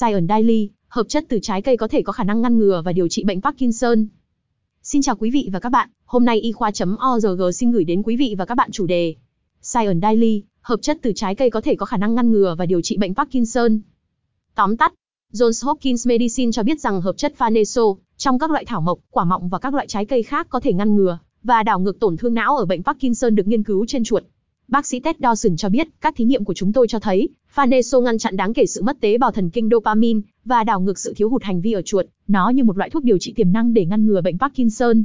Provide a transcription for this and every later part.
Science Daily, hợp chất từ trái cây có thể có khả năng ngăn ngừa và điều trị bệnh Parkinson. Xin chào quý vị và các bạn, hôm nay y khoa.org xin gửi đến quý vị và các bạn chủ đề Science Daily, hợp chất từ trái cây có thể có khả năng ngăn ngừa và điều trị bệnh Parkinson. Tóm tắt, Johns Hopkins Medicine cho biết rằng hợp chất Faneso trong các loại thảo mộc, quả mọng và các loại trái cây khác có thể ngăn ngừa và đảo ngược tổn thương não ở bệnh Parkinson được nghiên cứu trên chuột. Bác sĩ Ted Dawson cho biết, các thí nghiệm của chúng tôi cho thấy, Faneso ngăn chặn đáng kể sự mất tế bào thần kinh dopamine và đảo ngược sự thiếu hụt hành vi ở chuột, nó như một loại thuốc điều trị tiềm năng để ngăn ngừa bệnh Parkinson.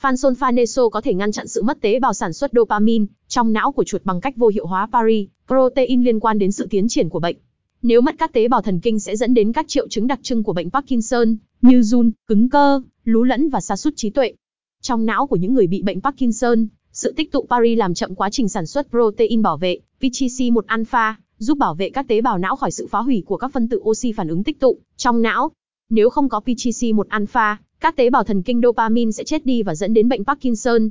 Phansolphaneso có thể ngăn chặn sự mất tế bào sản xuất dopamine trong não của chuột bằng cách vô hiệu hóa pari, protein liên quan đến sự tiến triển của bệnh. Nếu mất các tế bào thần kinh sẽ dẫn đến các triệu chứng đặc trưng của bệnh Parkinson, như run, cứng cơ, lú lẫn và sa sút trí tuệ. Trong não của những người bị bệnh Parkinson, sự tích tụ pari làm chậm quá trình sản xuất protein bảo vệ, PGC1-alpha, giúp bảo vệ các tế bào não khỏi sự phá hủy của các phân tử oxy phản ứng tích tụ trong não. Nếu không có PGC1-alpha, các tế bào thần kinh dopamine sẽ chết đi và dẫn đến bệnh Parkinson.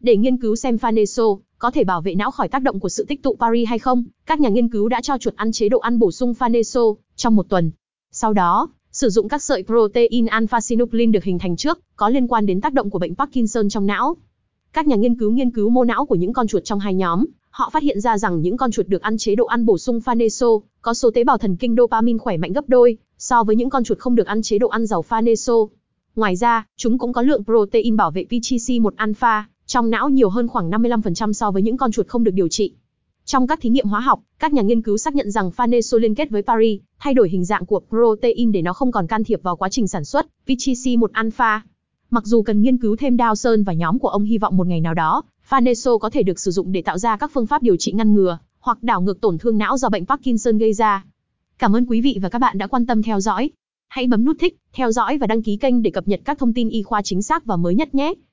Để nghiên cứu xem Faneso có thể bảo vệ não khỏi tác động của sự tích tụ pari hay không, các nhà nghiên cứu đã cho chuột ăn chế độ ăn bổ sung Faneso trong một tuần. Sau đó, sử dụng các sợi protein alpha-synuclein được hình thành trước, có liên quan đến tác động của bệnh Parkinson trong não. Các nhà nghiên cứu nghiên cứu mô não của những con chuột trong hai nhóm, họ phát hiện ra rằng những con chuột được ăn chế độ ăn bổ sung faneso có số tế bào thần kinh dopamine khỏe mạnh gấp đôi so với những con chuột không được ăn chế độ ăn giàu faneso. Ngoài ra, chúng cũng có lượng protein bảo vệ PGC1-alpha trong não nhiều hơn khoảng 55% so với những con chuột không được điều trị. Trong các thí nghiệm hóa học, các nhà nghiên cứu xác nhận rằng faneso liên kết với pari, thay đổi hình dạng của protein để nó không còn can thiệp vào quá trình sản xuất PGC1-alpha. Mặc dù cần nghiên cứu thêm Dawson và nhóm của ông hy vọng một ngày nào đó, Faneso có thể được sử dụng để tạo ra các phương pháp điều trị ngăn ngừa hoặc đảo ngược tổn thương não do bệnh Parkinson gây ra. Cảm ơn quý vị và các bạn đã quan tâm theo dõi. Hãy bấm nút thích, theo dõi và đăng ký kênh để cập nhật các thông tin y khoa chính xác và mới nhất nhé.